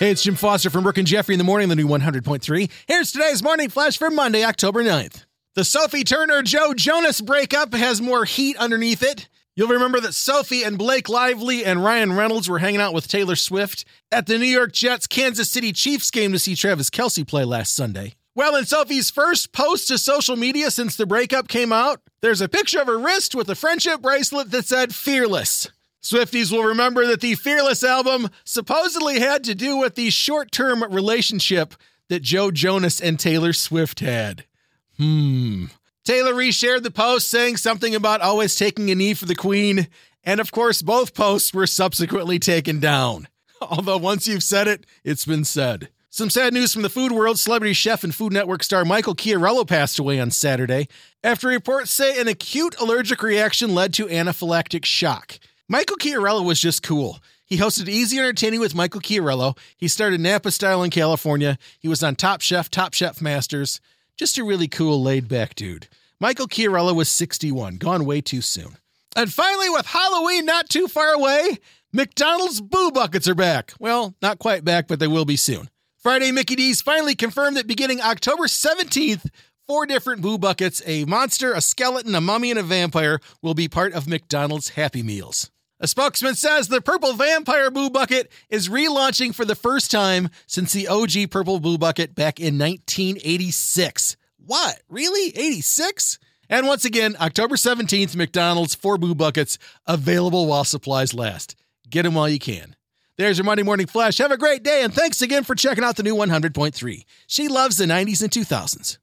Hey, it's Jim Foster from Brooke and Jeffrey in the morning, the new 100.3. Here's today's morning flash for Monday, October 9th. The Sophie Turner Joe Jonas breakup has more heat underneath it. You'll remember that Sophie and Blake Lively and Ryan Reynolds were hanging out with Taylor Swift at the New York Jets Kansas City Chiefs game to see Travis Kelce play last Sunday. Well, in Sophie's first post to social media since the breakup came out, there's a picture of her wrist with a friendship bracelet that said Fearless. Swifties will remember that the Fearless album supposedly had to do with the short term relationship that Joe Jonas and Taylor Swift had. Hmm. Taylor reshared the post saying something about always taking a knee for the Queen, and of course, both posts were subsequently taken down. Although once you've said it, it's been said. Some sad news from the food world. Celebrity chef and Food Network star Michael Chiarello passed away on Saturday after reports say an acute allergic reaction led to anaphylactic shock. Michael Chiarello was just cool. He hosted Easy Entertaining with Michael Chiarello. He started Napa Style in California. He was on Top Chef, Top Chef Masters. Just a really cool, laid back dude. Michael Chiarello was 61, gone way too soon. And finally, with Halloween not too far away, McDonald's Boo Buckets are back. Well, not quite back, but they will be soon. Friday, Mickey D's finally confirmed that beginning October 17th, four different Boo Buckets, a monster, a skeleton, a mummy, and a vampire, will be part of McDonald's Happy Meals. A spokesman says the Purple Vampire Boo Bucket is relaunching for the first time since the OG Purple Boo Bucket back in 1986. What? Really? 86? And once again, October 17th, McDonald's four Boo Buckets available while supplies last. Get them while you can. There's your Monday Morning Flash. Have a great day, and thanks again for checking out the new 100.3. She loves the 90s and 2000s.